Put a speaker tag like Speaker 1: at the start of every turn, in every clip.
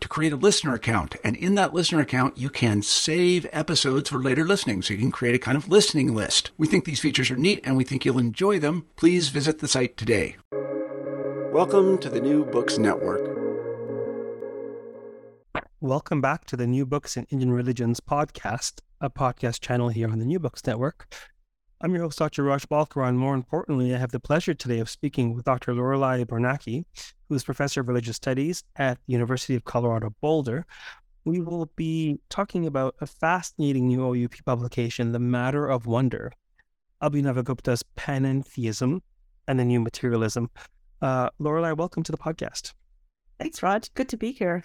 Speaker 1: to create a listener account. And in that listener account, you can save episodes for later listening. So you can create a kind of listening list. We think these features are neat and we think you'll enjoy them. Please visit the site today. Welcome to the New Books Network.
Speaker 2: Welcome back to the New Books in Indian Religions podcast, a podcast channel here on the New Books Network. I'm your host, Dr. Raj Balkaran. More importantly, I have the pleasure today of speaking with Dr. Loriliai Biernacki, who is professor of religious studies at the University of Colorado Boulder. We will be talking about a fascinating new OUP publication, The Matter of Wonder, Abhinavagupta's Panentheism and the New Materialism. Uh, Lorelei, welcome to the podcast.
Speaker 3: Thanks, Raj. Good to be here.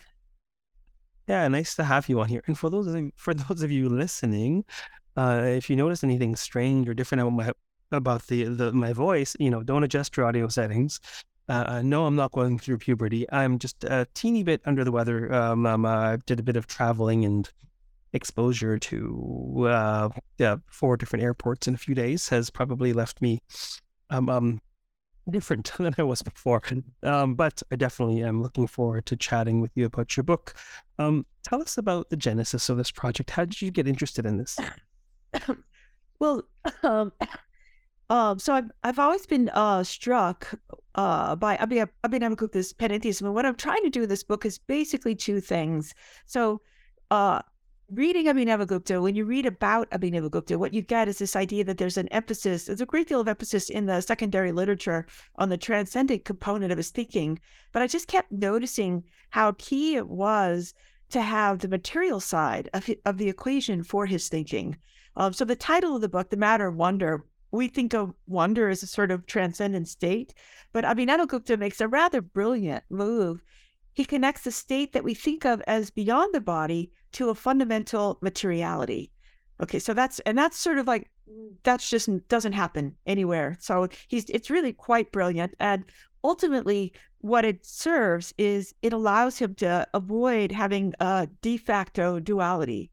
Speaker 2: Yeah, nice to have you on here. And for those of for those of you listening, uh, if you notice anything strange or different about my about the, the my voice, you know, don't adjust your audio settings. Uh, no, I'm not going through puberty. I'm just a teeny bit under the weather. Um, um, I did a bit of traveling and exposure to uh, yeah, four different airports in a few days has probably left me um, um, different than I was before. Um, but I definitely am looking forward to chatting with you about your book. Um, tell us about the genesis of this project. How did you get interested in this?
Speaker 3: well, um, um, so I've I've always been uh, struck uh, by I mean I've been able this panentheism, and what I'm trying to do in this book is basically two things. So, uh, reading Abhinavagupta, when you read about Abhinavagupta, what you get is this idea that there's an emphasis, there's a great deal of emphasis in the secondary literature on the transcendent component of his thinking. But I just kept noticing how key it was to have the material side of, of the equation for his thinking. Um, so the title of the book, The Matter of Wonder, we think of wonder as a sort of transcendent state, but Abhinavagupta makes a rather brilliant move. He connects the state that we think of as beyond the body to a fundamental materiality. Okay, so that's and that's sort of like that's just doesn't happen anywhere. So he's it's really quite brilliant, and ultimately what it serves is it allows him to avoid having a de facto duality.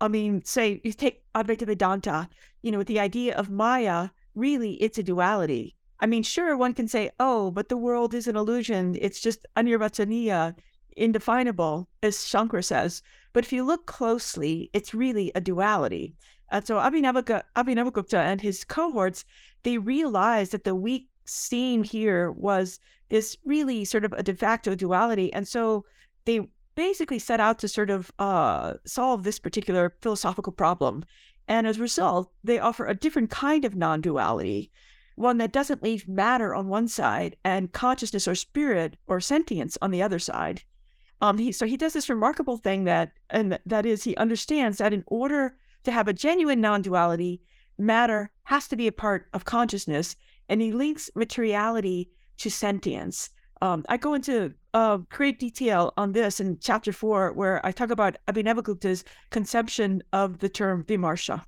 Speaker 3: I mean, say you take Advaita Vedanta, you know, with the idea of Maya, really it's a duality. I mean, sure, one can say, oh, but the world is an illusion. It's just anirvachaniya, indefinable, as Shankara says. But if you look closely, it's really a duality. And so Abhinavagupta and his cohorts, they realized that the weak scene here was this really sort of a de facto duality. And so they basically set out to sort of uh, solve this particular philosophical problem. And as a result, they offer a different kind of non duality, one that doesn't leave matter on one side and consciousness or spirit or sentience on the other side. Um, he, so he does this remarkable thing that, and that is, he understands that in order to have a genuine non duality, matter has to be a part of consciousness, and he links materiality to sentience. Um, I go into uh, great detail on this in chapter four, where I talk about Abhinavagupta's conception of the term vimarsha.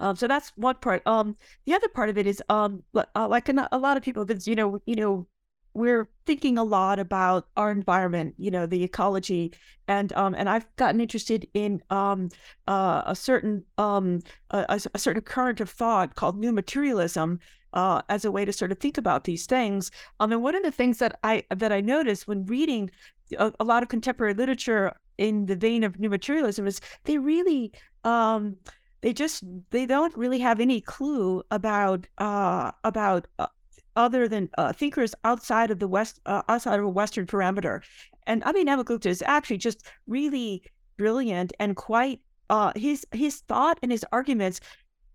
Speaker 3: Um, so that's one part. Um, the other part of it is, um, uh, like a, lot of people, you know, you know, we're thinking a lot about our environment, you know, the ecology, and um, and I've gotten interested in um, uh, a certain um, a, a certain current of thought called new materialism, uh, as a way to sort of think about these things. Um, and one of the things that I that I noticed when reading a, a lot of contemporary literature in the vein of new materialism is they really um, they just they don't really have any clue about uh, about uh, other than uh, thinkers outside of the west uh, outside of a western parameter and abhinavagupta is actually just really brilliant and quite uh, his his thought and his arguments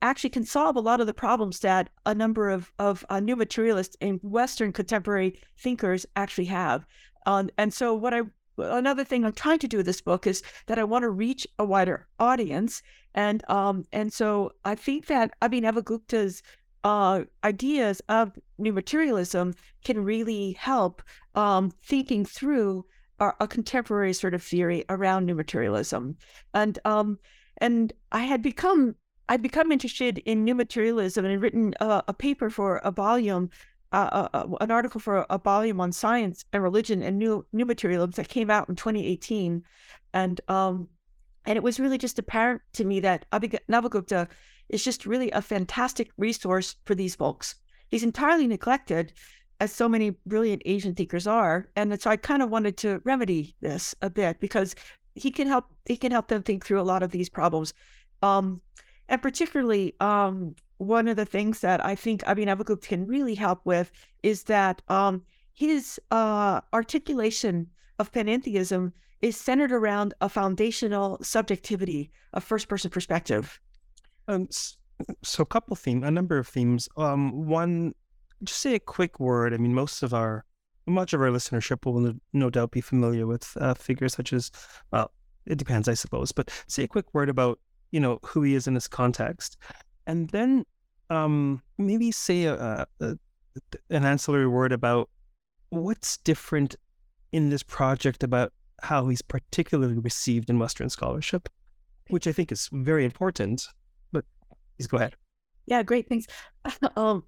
Speaker 3: actually can solve a lot of the problems that a number of of uh, new materialists and western contemporary thinkers actually have um, and so what i another thing i'm trying to do with this book is that i want to reach a wider audience and um and so I think that I mean Abhinavagupta's uh, ideas of new materialism can really help um, thinking through a, a, contemporary sort of theory around new materialism. And um, and I had become I'd become interested in new materialism and written a, a paper for a volume, uh, uh, an article for a volume on science and religion and new new materialism that came out in 2018. And um, and it was really just apparent to me that Abhinavagupta is just really a fantastic resource for these folks. He's entirely neglected, as so many brilliant Asian thinkers are. And so I kind of wanted to remedy this a bit because he can help he can help them think through a lot of these problems. Um, and particularly um, one of the things that I think Abhinavagupta can really help with is that um, his uh, articulation of panentheism is centered around a foundational subjectivity, a first person perspective.
Speaker 2: Um, so a couple themes, a number of themes. Um, one, just say a quick word. I mean, most of our, much of our listenership will no, no doubt be familiar with uh, figures such as, well, it depends, I suppose, but say a quick word about, you know, who he is in this context. And then um, maybe say a, a, an ancillary word about what's different in this project about how he's particularly received in Western scholarship, which I think is very important. But please go ahead.
Speaker 3: Yeah, great. Thanks. um,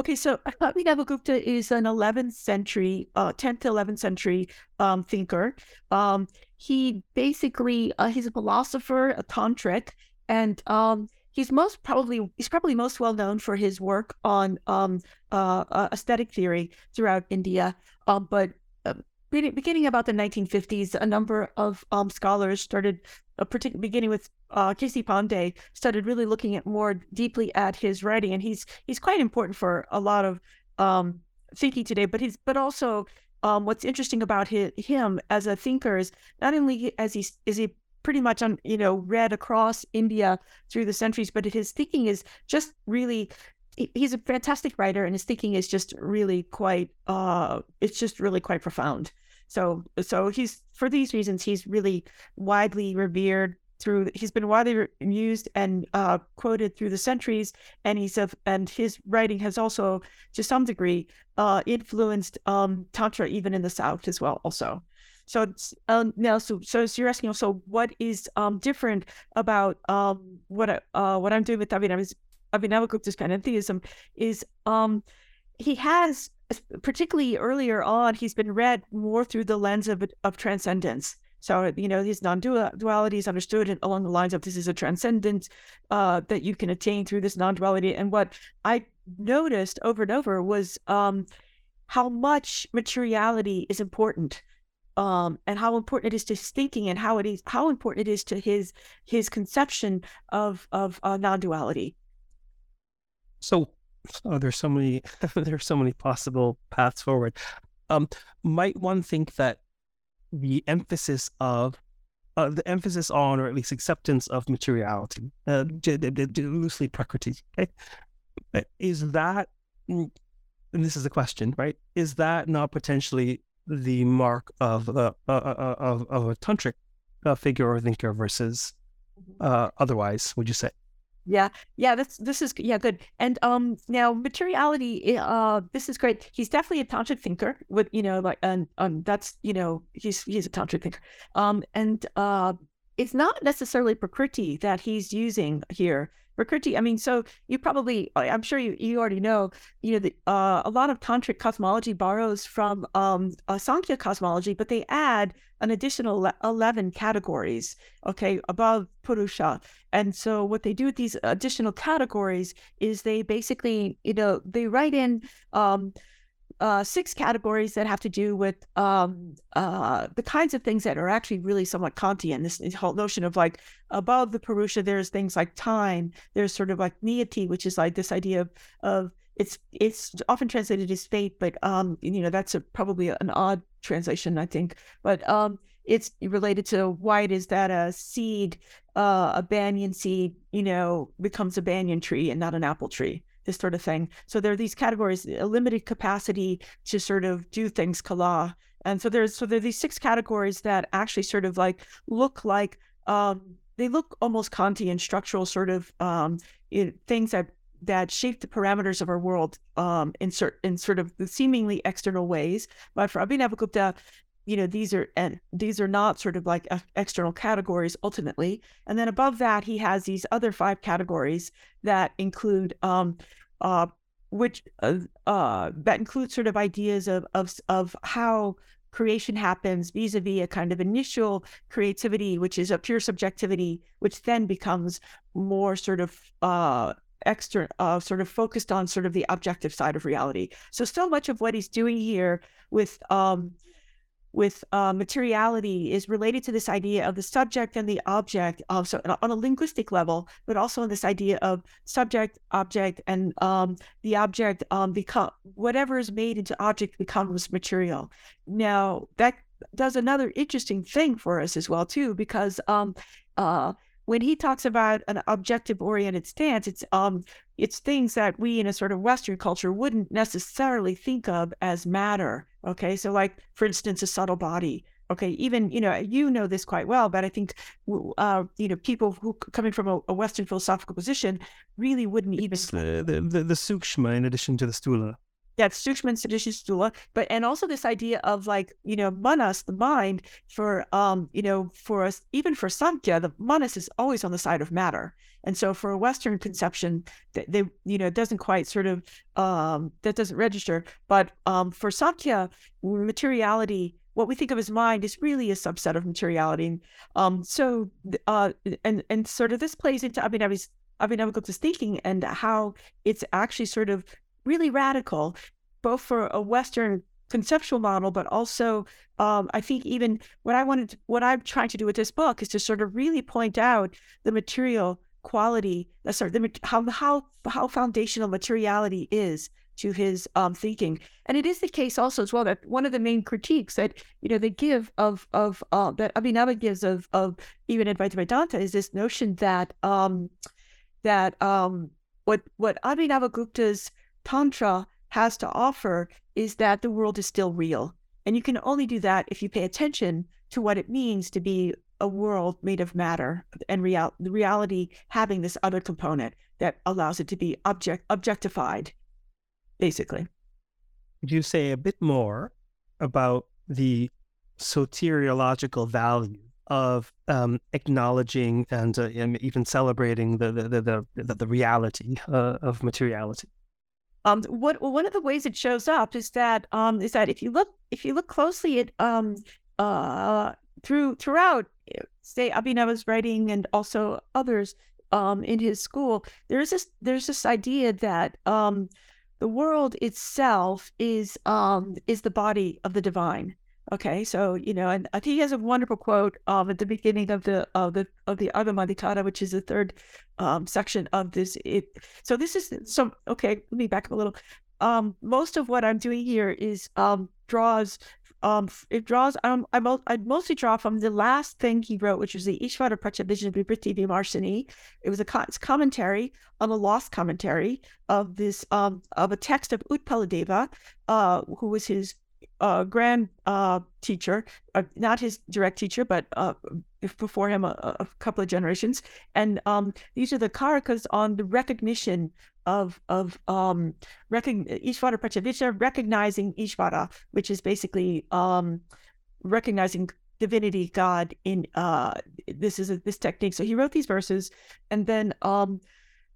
Speaker 3: okay, so Abhinavagupta is an 11th century, uh, 10th to 11th century um, thinker. Um, he basically, uh, he's a philosopher, a tantric, and um, he's most probably he's probably most well known for his work on um, uh, uh aesthetic theory throughout India. Um, but beginning about the 1950s, a number of um, scholars started, uh, partic- beginning with uh, K.C. Pandey, started really looking at more deeply at his writing, and he's he's quite important for a lot of um, thinking today. But he's but also um, what's interesting about his, him as a thinker is not only as he is he pretty much on you know read across India through the centuries, but his thinking is just really he's a fantastic writer and his thinking is just really quite uh it's just really quite profound. So so he's for these reasons he's really widely revered through he's been widely used and uh, quoted through the centuries and he's of and his writing has also to some degree uh, influenced um, tantra even in the south as well also. So um, now so, so you're asking also what is um, different about um, what I, uh, what I'm doing with Abhinav Abhinavagupta's panentheism is um, he has, particularly earlier on, he's been read more through the lens of, of transcendence. So, you know, his non duality is understood along the lines of this is a transcendence uh, that you can attain through this non duality. And what I noticed over and over was um, how much materiality is important. Um, and how important it is to his thinking and how it is how important it is to his his conception of of uh, non-duality
Speaker 2: so, oh, there's so many there's so many possible paths forward. Um, might one think that the emphasis of uh, the emphasis on, or at least acceptance of materiality, uh, loosely prakriti, okay? Uh, is that, mm, and this is a question, right? Is that not potentially the mark of uh, uh, uh of, of a tantric figure or thinker versus mm-hmm. otherwise? Would you say?
Speaker 3: Yeah, yeah, that's this is yeah good. And um now materiality, uh, this is great. He's definitely a tantric thinker. With you know like and um that's you know he's he's a tantric thinker. Um and uh it's not necessarily prakriti that he's using here. Prakriti. I mean, so you probably, I'm sure you, you already know, you know, the, uh, a lot of tantric cosmology borrows from um, uh, Sankhya cosmology, but they add an additional 11 categories, okay, above Purusha. And so what they do with these additional categories is they basically, you know, they write in um, uh, six categories that have to do with um, uh, the kinds of things that are actually really somewhat Kantian. This, whole notion of like above the Purusha, there's things like time. There's sort of like niyati, which is like this idea of, of it's it's often translated as fate, but um, you know that's a, probably an odd translation, I think. But um, it's related to why it is that a seed, uh, a banyan seed, you know, becomes a banyan tree and not an apple tree this sort of thing. So there are these categories, a limited capacity to sort of do things kala. And so there's so there are these six categories that actually sort of like look like um, they look almost Kantian structural sort of um, it, things that that shape the parameters of our world um, in, cert, in sort of the seemingly external ways. But for Abhinavagupta, you know these are and these are not sort of like external categories ultimately and then above that he has these other five categories that include um uh which uh, uh that include sort of ideas of of of how creation happens vis-a-vis a kind of initial creativity which is a pure subjectivity which then becomes more sort of uh extra uh, sort of focused on sort of the objective side of reality. So so much of what he's doing here with um with uh, materiality is related to this idea of the subject and the object of so on a linguistic level but also on this idea of subject object and um, the object um, become whatever is made into object becomes material. Now that does another interesting thing for us as well too because um, uh, when he talks about an objective oriented stance, it's um it's things that we in a sort of Western culture wouldn't necessarily think of as matter. Okay, so like for instance, a subtle body. Okay, even you know you know this quite well, but I think uh, you know people who coming from a, a Western philosophical position really wouldn't even
Speaker 2: the, the the, the sukshma in addition to the stula
Speaker 3: that's Sukshman Sadisha Stula, but and also this idea of like, you know, manas, the mind, for um, you know, for us, even for Sankhya, the manas is always on the side of matter. And so for a Western conception, they, they you know, it doesn't quite sort of um that doesn't register. But um for Sankhya, materiality what we think of as mind is really a subset of materiality. Um, so, uh, and and sort of this plays into Abhinav's Abhinavagupta's thinking and how it's actually sort of really radical, both for a Western conceptual model, but also um, I think even what I wanted, to, what I'm trying to do with this book is to sort of really point out the material quality, uh, sorry, the, how how how foundational materiality is to his um, thinking, and it is the case also as well that one of the main critiques that you know they give of of uh, that Abhinava gives of of even Advaita Vedanta is this notion that um, that um, what what Abhinavagupta's Tantra has to offer is that the world is still real. And you can only do that if you pay attention to what it means to be a world made of matter and real, reality having this other component that allows it to be object objectified, basically.
Speaker 2: Could you say a bit more about the soteriological value of um, acknowledging and, uh, even celebrating the the the the, the reality uh, of materiality?
Speaker 3: Um, what one of the ways it shows up is that um, is that if you look if you look closely at um, uh, through throughout eh, say Abhinava's writing and also others um, in his school, there's this there's this idea that um, the world itself is um, is the body of the divine. Okay, so you know, and I think he has a wonderful quote um, at the beginning of the of the of the Agama which is the third um, section of this. It so this is so okay. Let me back up a little. Um, most of what I'm doing here is um, draws. Um, it draws. Um, I, I mostly draw from the last thing he wrote, which was the Ishvara Pratyabhijna Vivrti Vimarsini. It was a co- commentary on a lost commentary of this um of a text of Utpaladeva, uh, who was his uh, grand uh, teacher, uh, not his direct teacher, but uh, before him a, a, couple of generations. And um, these are the karikas on the recognition of of um, recogn- Ishvara Pratyabhijna, recognizing Ishvara, which is basically um, recognizing divinity, God. In uh, this is a, this technique. So he wrote these verses, and then um,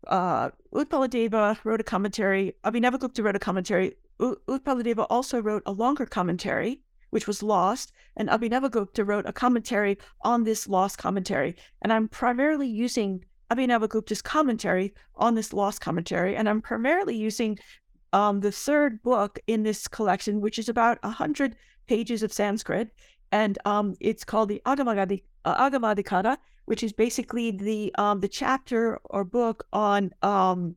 Speaker 3: uh, Utpaladeva wrote a commentary. Abhinavagupta wrote a commentary. Utpaladeva also wrote a longer commentary, which was lost, and Abhinavagupta wrote a commentary on this lost commentary. And I'm primarily using Abhinavagupta's commentary on this lost commentary, and I'm primarily using um, the third book in this collection, which is about a hundred pages of Sanskrit, and um, it's called the uh, Agamadhikara, which is basically the um, the chapter or book on um,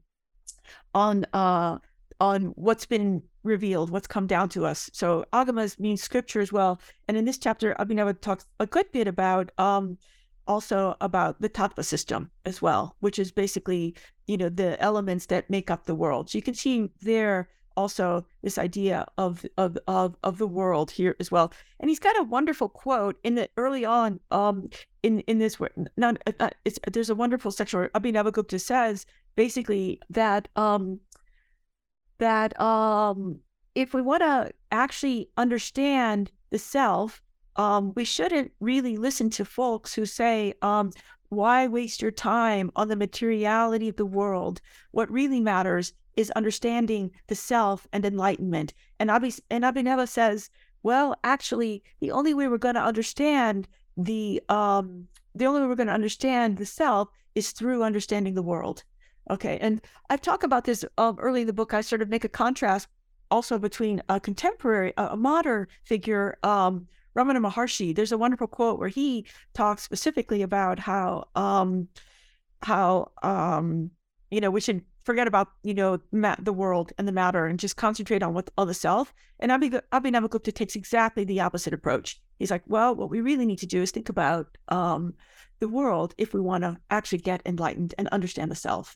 Speaker 3: on uh, on what's been revealed, what's come down to us. So agamas means scripture as well. And in this chapter, Abhinav talks a good bit about um, also about the tattva system as well, which is basically you know the elements that make up the world. So you can see there also this idea of of of of the world here as well. And he's got a wonderful quote in the early on um in in this not uh, uh, it's there's a wonderful section where Abhinavagupta says basically that um that um if we want to actually understand the self um we shouldn't really listen to folks who say um why waste your time on the materiality of the world? What really matters is understanding the self and enlightenment. And Abhi, and Abhinava says, well, actually, the only way we're going to understand the um, the only way we're going to understand the self is through understanding the world. Okay, and I've talked about this um, early in the book. I sort of make a contrast also between a contemporary, a modern figure, um, Ramana Maharshi. There's a wonderful quote where he talks specifically about how um, how um, you know we should forget about you know ma- the world and the matter and just concentrate on what on the self. And Abhi- Abhinavagupta takes exactly the opposite approach. He's like, well, what we really need to do is think about um, the world if we want to actually get enlightened and understand the self.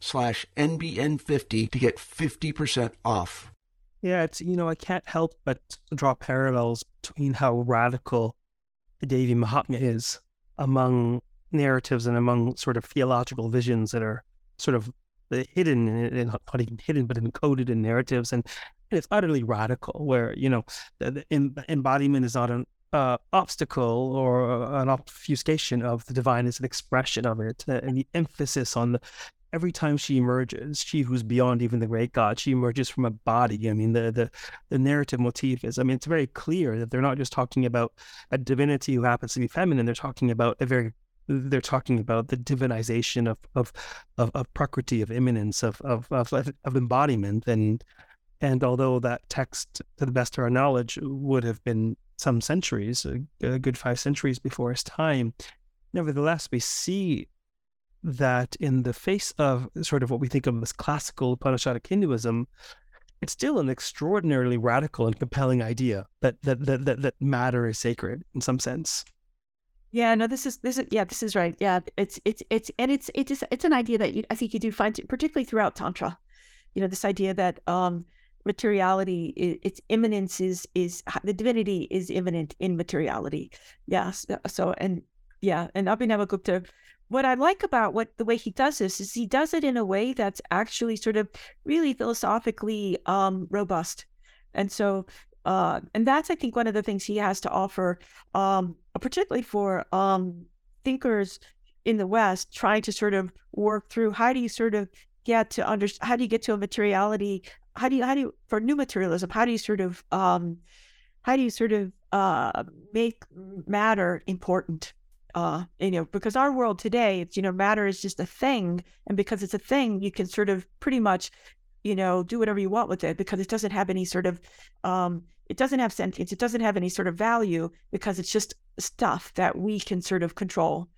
Speaker 1: slash NBN50 to get 50% off.
Speaker 2: Yeah, it's, you know, I can't help but draw parallels between how radical the Devi Mahatmya is among narratives and among sort of theological visions that are sort of hidden, and not even hidden, but encoded in narratives. And, it's utterly radical, where, you know, the, the embodiment is not an uh, obstacle or an obfuscation of the divine is an expression of it, uh, and the emphasis on the every time she emerges, she who's beyond even the great God, she emerges from a body. I mean, the the the narrative motif is, I mean, it's very clear that they're not just talking about a divinity who happens to be feminine. They're talking about a very they're talking about the divinization of of of, of prakriti, of immanence, of, of of of embodiment, and and although that text, to the best of our knowledge, would have been some centuries, a, a good five centuries before his time, nevertheless, we see that in the face of sort of what we think of as classical Upanishadic Hinduism, it's still an extraordinarily radical and compelling idea that that that that, that matter is sacred in some sense.
Speaker 3: Yeah, no, this is this is yeah, this is right. Yeah, it's it's it's and it's it's it's an idea that you, I think you do find particularly throughout tantra. You know, this idea that um materiality its immanence is is the divinity is immanent in materiality. Yes, so and yeah, and Abhinavagupta what I like about what the way he does this is he does it in a way that's actually sort of really philosophically um, robust, and so uh, and that's I think one of the things he has to offer, um, particularly for um, thinkers in the West trying to sort of work through how do you sort of get to under how do you get to a materiality how do you how do you for new materialism how do you sort of um, how do you sort of uh, make matter important uh, you know, because our world today, it's, you know, matter is just a thing. And because it's a thing, you can sort of pretty much you know, do whatever you want with it because it doesn't have any sort of, um, it doesn't have sentience. It doesn't have any sort of value because it's just stuff that we can sort of control.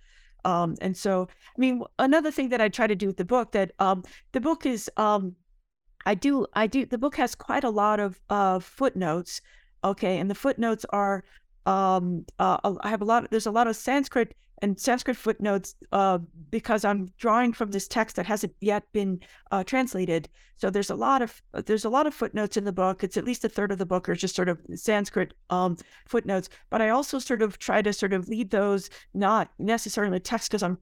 Speaker 3: Um, and so, I mean, another thing that I try to do with the book that um, the book is, um, I do, I do, the book has quite a lot of uh, footnotes. Okay. And the footnotes are, um, uh, I have a lot, there's a lot of Sanskrit and Sanskrit footnotes uh, because I'm drawing from this text that hasn't yet been uh, translated. So there's a lot of there's a lot of footnotes in the book. It's at least a third of the book are just sort of Sanskrit um, footnotes. But I also sort of try to sort of leave those not necessarily text because I'm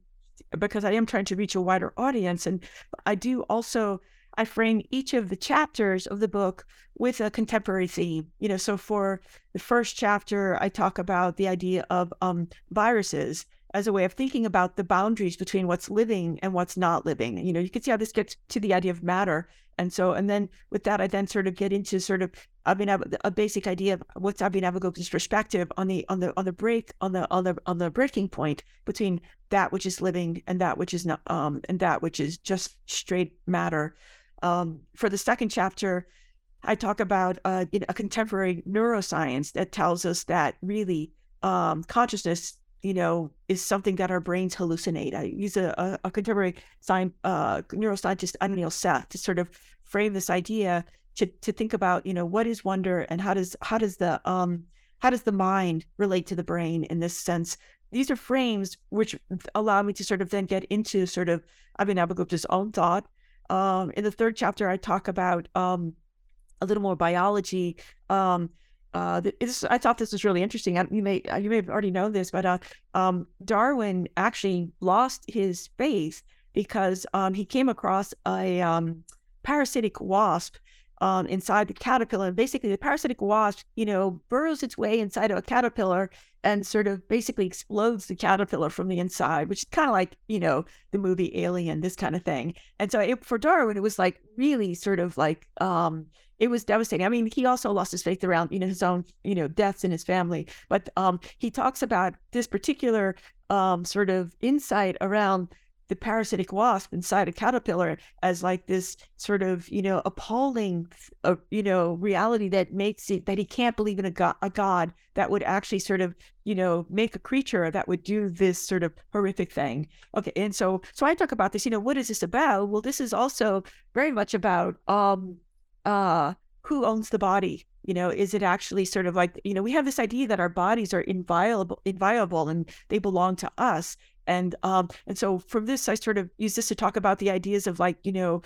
Speaker 3: because I am trying to reach a wider audience, and I do also I frame each of the chapters of the book with a contemporary theme. You know, so for the first chapter, I talk about the idea of um, viruses as a way of thinking about the boundaries between what's living and what's not living. You know, you can see how this gets to the idea of matter. And so, and then with that, I then sort of get into sort of I a basic idea of what's Abhinavagupta's perspective on the on the on the break on the on the on the breaking point between that which is living and that which is not um and that which is just straight matter. Um, for the second chapter, I talk about uh, a contemporary neuroscience that tells us that really um, consciousness you know, is something that our brains hallucinate. I use a, a, a contemporary science, uh, neuroscientist, Anil Seth, to sort of frame this idea to, to think about, you know, what is wonder and how does how does the um how does the mind relate to the brain in this sense? These are frames which allow me to sort of then get into sort of Abhinavagupta's own thought. Um, in the third chapter, I talk about um, a little more biology. Um, uh, this, I thought this was really interesting. You may uh, you may have already known this, but uh, um, Darwin actually lost his faith because um, he came across a um, parasitic wasp um, inside the caterpillar. Basically, the parasitic wasp, you know, burrows its way inside of a caterpillar and sort of basically explodes the caterpillar from the inside, which is kind of like, you know, the movie Alien, this kind of thing. And so it, for Darwin, it was like really sort of like, um, it was devastating. I mean, he also lost his faith around, you know, his own, you know, deaths in his family. But um, he talks about this particular um, sort of insight around the parasitic wasp inside a caterpillar as like this sort of you know appalling uh, you know reality that makes it that he can't believe in a god, a god that would actually sort of you know make a creature that would do this sort of horrific thing okay and so so i talk about this you know what is this about well this is also very much about um uh, who owns the body? You know, is it actually sort of like, you know, we have this idea that our bodies are inviolable, inviolable and they belong to us. And um, and so from this, I sort of use this to talk about the ideas of like, you know,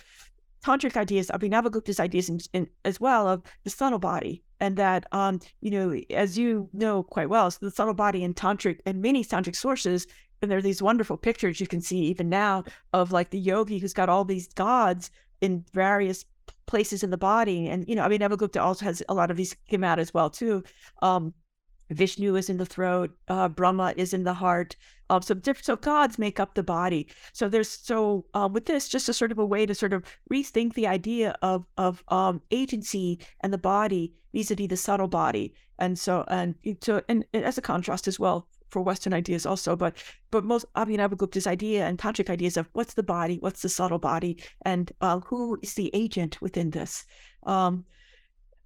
Speaker 3: tantric ideas, Abhinavagupta's ideas in, in, as well of the subtle body. And that, um, you know, as you know quite well, so the subtle body in tantric and many tantric sources, and there are these wonderful pictures you can see even now of like the yogi who's got all these gods in various places in the body. And, you know, I mean, Avagupta also has a lot of these come out as well, too. Um, Vishnu is in the throat, uh, Brahma is in the heart. Um, so different, so gods make up the body. So there's so um, with this, just a sort of a way to sort of rethink the idea of of um, agency and the body vis-a-vis the subtle body. And so and so and, and as a contrast as well for Western ideas also, but but most Abhinavagupta's idea and tantric ideas of what's the body, what's the subtle body, and uh, who is the agent within this. Um,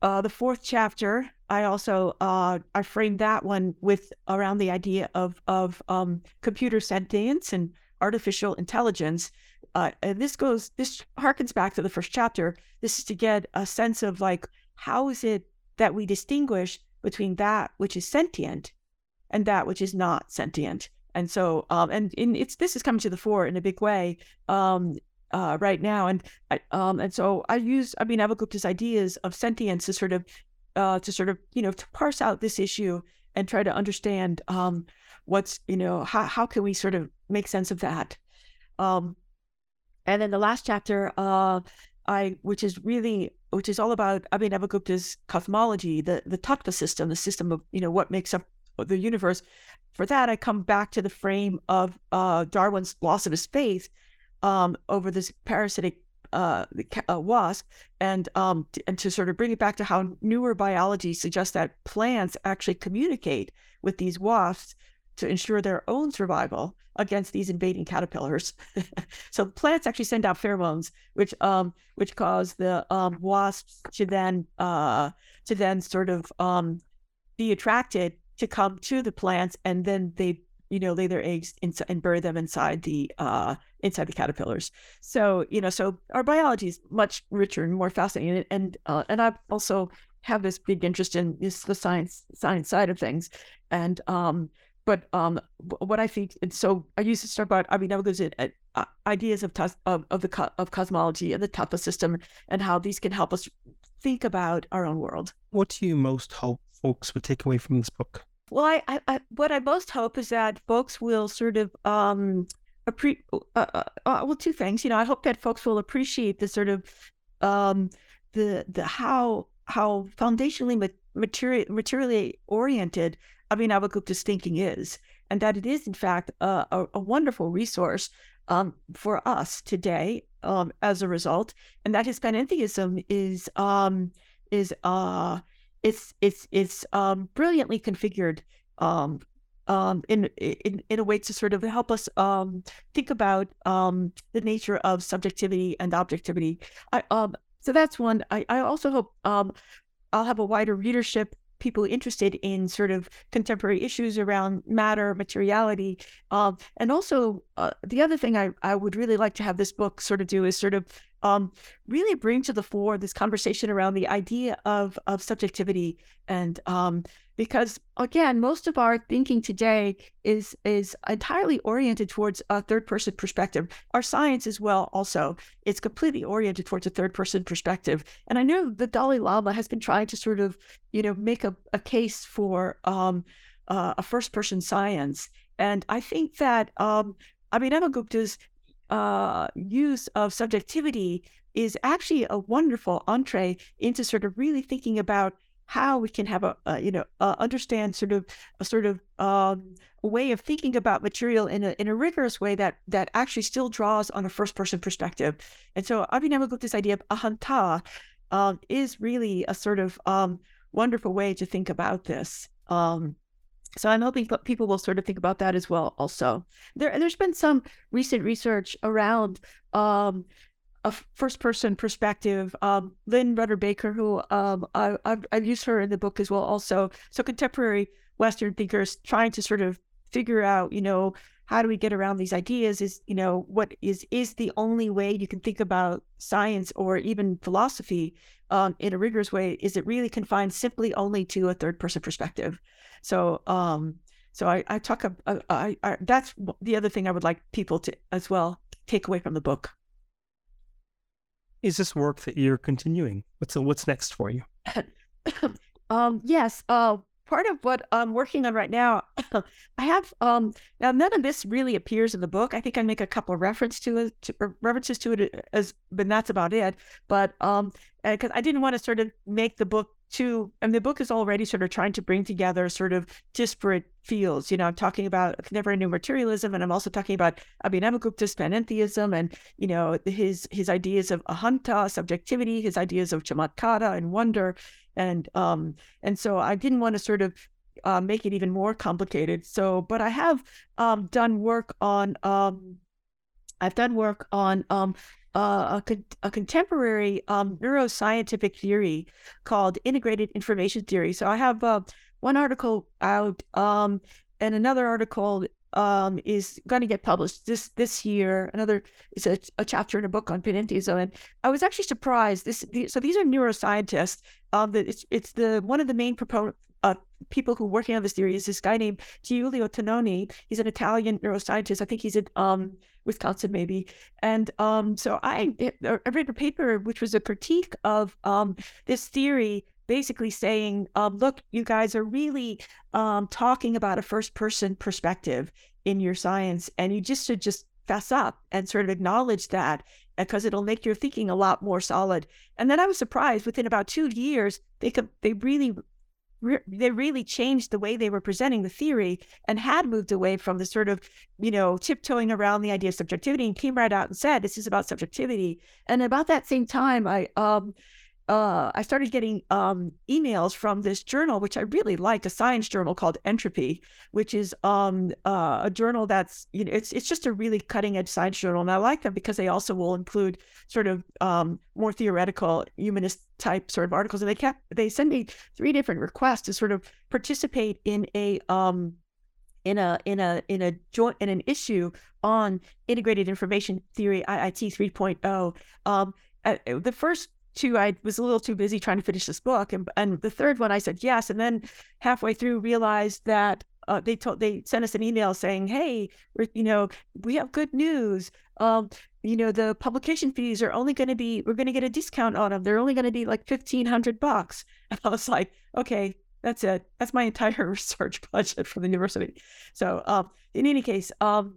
Speaker 3: uh, the fourth chapter, I also uh, I framed that one with around the idea of of um, computer sentience and artificial intelligence. Uh, and this goes this harkens back to the first chapter. This is to get a sense of like how is it that we distinguish between that which is sentient and that which is not sentient. And so, um, and in, it's this is coming to the fore in a big way um, uh, right now. And I, um, and so I use I mean Abhinavagupta's ideas of sentience to sort of uh, to sort of you know to parse out this issue and try to understand um, what's you know how how can we sort of make sense of that. Um, and then the last chapter, uh, I which is really which is all about Abhinavagupta's cosmology, the the tattva system, the system of you know what makes up the universe. For that, I come back to the frame of uh, Darwin's loss of his faith um, over this parasitic uh, uh, wasp, and um, t- and to sort of bring it back to how newer biology suggests that plants actually communicate with these wasps to ensure their own survival against these invading caterpillars. so plants actually send out pheromones, which um which cause the um, wasps to then uh to then sort of um be attracted to come to the plants, and then they you know lay their eggs inside and bury them inside the uh inside the caterpillars. So you know so our biology is much richer and more fascinating, and and, uh, and I've also have this big interest in this the science science side of things, and um but um, what I think, and so I used to start about, I mean, I was in uh, ideas of, of, of the of cosmology and the tattva system, and how these can help us think about our own world.
Speaker 2: What do you most hope folks would take away from this book?
Speaker 3: Well, I, I, I what I most hope is that folks will sort of um, appre- uh, uh, uh, well, two things. You know, I hope that folks will appreciate the sort of um, the the how how foundationally material materially oriented Abhinavagupta's thinking is, and that it is, in fact, a, a, a wonderful resource um, for us today um, as a result, and that his panentheism is um, is uh, it's it's it's um, brilliantly configured um, um, in, in in a way to sort of help us um, think about um, the nature of subjectivity and objectivity. I, um, so that's one. I, I also hope I'll have a wider readership people interested in sort of contemporary issues around matter, materiality. And also, uh, the other thing I, I would really like to have this book sort of do is sort of um, really bring to the fore this conversation around the idea of, of subjectivity and um, because again, most of our thinking today is is entirely oriented towards a third person perspective. Our science as well also it's completely oriented towards a third person perspective. And I know the Dalai Lama has been trying to sort of you know make a, a case for um, uh, a first person science. And I think that um, Abhinavagupta's uh, use of subjectivity is actually a wonderful entree into sort of really thinking about how we can have a, a you know uh, understand sort of a sort of um, way of thinking about material in a in a rigorous way that that actually still draws on a first person perspective. And so Abhinavagupta's idea of ahanta um, is really a sort of um, wonderful way to think about this. Um, so I'm hoping people will sort of think about that as well. Also, there there's been some recent research around um, a first person perspective. Um, Lynne Rudder Baker, who um, I, I've, I've, used her in the book as well, also. So contemporary Western thinkers trying to sort of figure out, you know, how do we get around these ideas? Is you know what is is the only way you can think about science or even philosophy um, in a rigorous way? Is it really confined simply only to a third person perspective? So um, so I, I talk. Uh, I, I, that's the other thing I would like people to as well take away from the book
Speaker 2: is this work that you're continuing? What's what's next for you?
Speaker 3: um, yes. Uh, part of what I'm working on right now, I have um, now none of this really appears in the book. I think I make a couple of reference to it, to, references to it as, but that's about it. But um, because I didn't want to sort of make the book to and the book is already sort of trying to bring together sort of disparate fields. You know, I'm talking about contemporary new materialism, and I'm also talking about Abhinavagupta's panentheism, and you know his his ideas of ahanta, subjectivity, his ideas of chamatkara and wonder, and um and so I didn't want to sort of uh, make it even more complicated. So, but I have um, done work on um, I've done work on um, uh, a, a, contemporary um, neuroscientific theory called integrated information theory. So I have uh, one article out, um, and another article um, is going to get published this this year. Another is a, a chapter in a book on panentheism, and I was actually surprised. This the, so these are neuroscientists. Um, that it's it's the one of the main proponent uh, people who are working on this theory is this guy named Giulio Tononi. He's an Italian neuroscientist. I think he's at um, Wisconsin, maybe. And um, so I, I read a paper which was a critique of um, this theory, basically saying, um, look, you guys are really um, talking about a first person perspective in your science, and you just should just fess up and sort of acknowledge that because it'll make your thinking a lot more solid. And then I was surprised within about two years, they could, they really re- they really changed the way they were presenting the theory and had moved away from the sort of, you know, tiptoeing around the idea of subjectivity and came right out and said, this is about subjectivity. And about that same time, I, um, uh, I started getting um, emails from this journal, which I really like, a science journal called Entropy, which is um, uh, a journal that's you know it's it's just a really cutting edge science journal, and I like them because they also will include sort of um, more theoretical humanist type sort of articles, and they kept they send me three different requests to sort of participate in a um, in a in a in a joint in an issue on integrated information theory IIT 3.0. Um, uh, the first two, I was a little too busy trying to finish this book, and and the third one, I said yes, and then halfway through realized that uh, they told they sent us an email saying, "Hey, you know, we have good news. Um, you know, the publication fees are only going to be we're going to get a discount on them. They're only going to be like fifteen hundred bucks." And I was like, "Okay, that's it. That's my entire research budget for the university." So, um, in any case, um,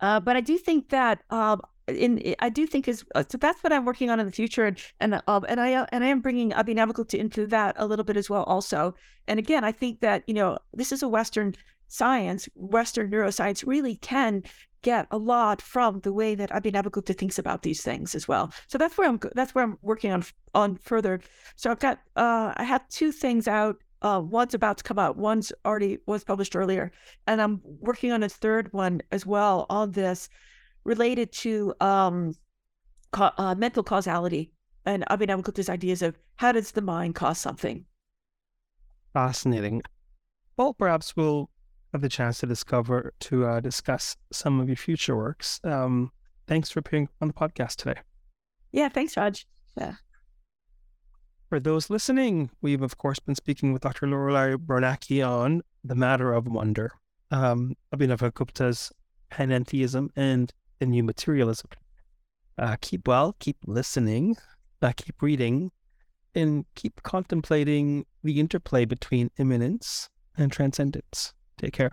Speaker 3: uh, but I do think that um, in I do think is uh, so that's what I'm working on in the future, and and um, and I uh, and I am bringing Abhinavagupta into that a little bit as well, also. And again, I think that you know this is a Western science, Western neuroscience really can get a lot from the way that Abhinavagupta thinks about these things as well. So that's where I'm that's where I'm working on on further. So I've got uh, I have two things out. Uh, one's about to come out. One's already was published earlier, and I'm working on a third one as well on this related to um, ca- uh, mental causality and Abhinavagupta's ideas of how does the mind cause something.
Speaker 2: Fascinating. Well, perhaps we'll have the chance to discover to uh, discuss some of your future works. Um, thanks for appearing on the podcast today.
Speaker 3: Yeah, thanks, Raj. Yeah.
Speaker 2: For those listening, we've of course been speaking with Dr. Loriliai Biernacki on the matter of wonder, um, Abhinavagupta's panentheism and the new materialism. Uh, keep well, keep listening, uh, keep reading, and keep contemplating the interplay between immanence and transcendence. Take care.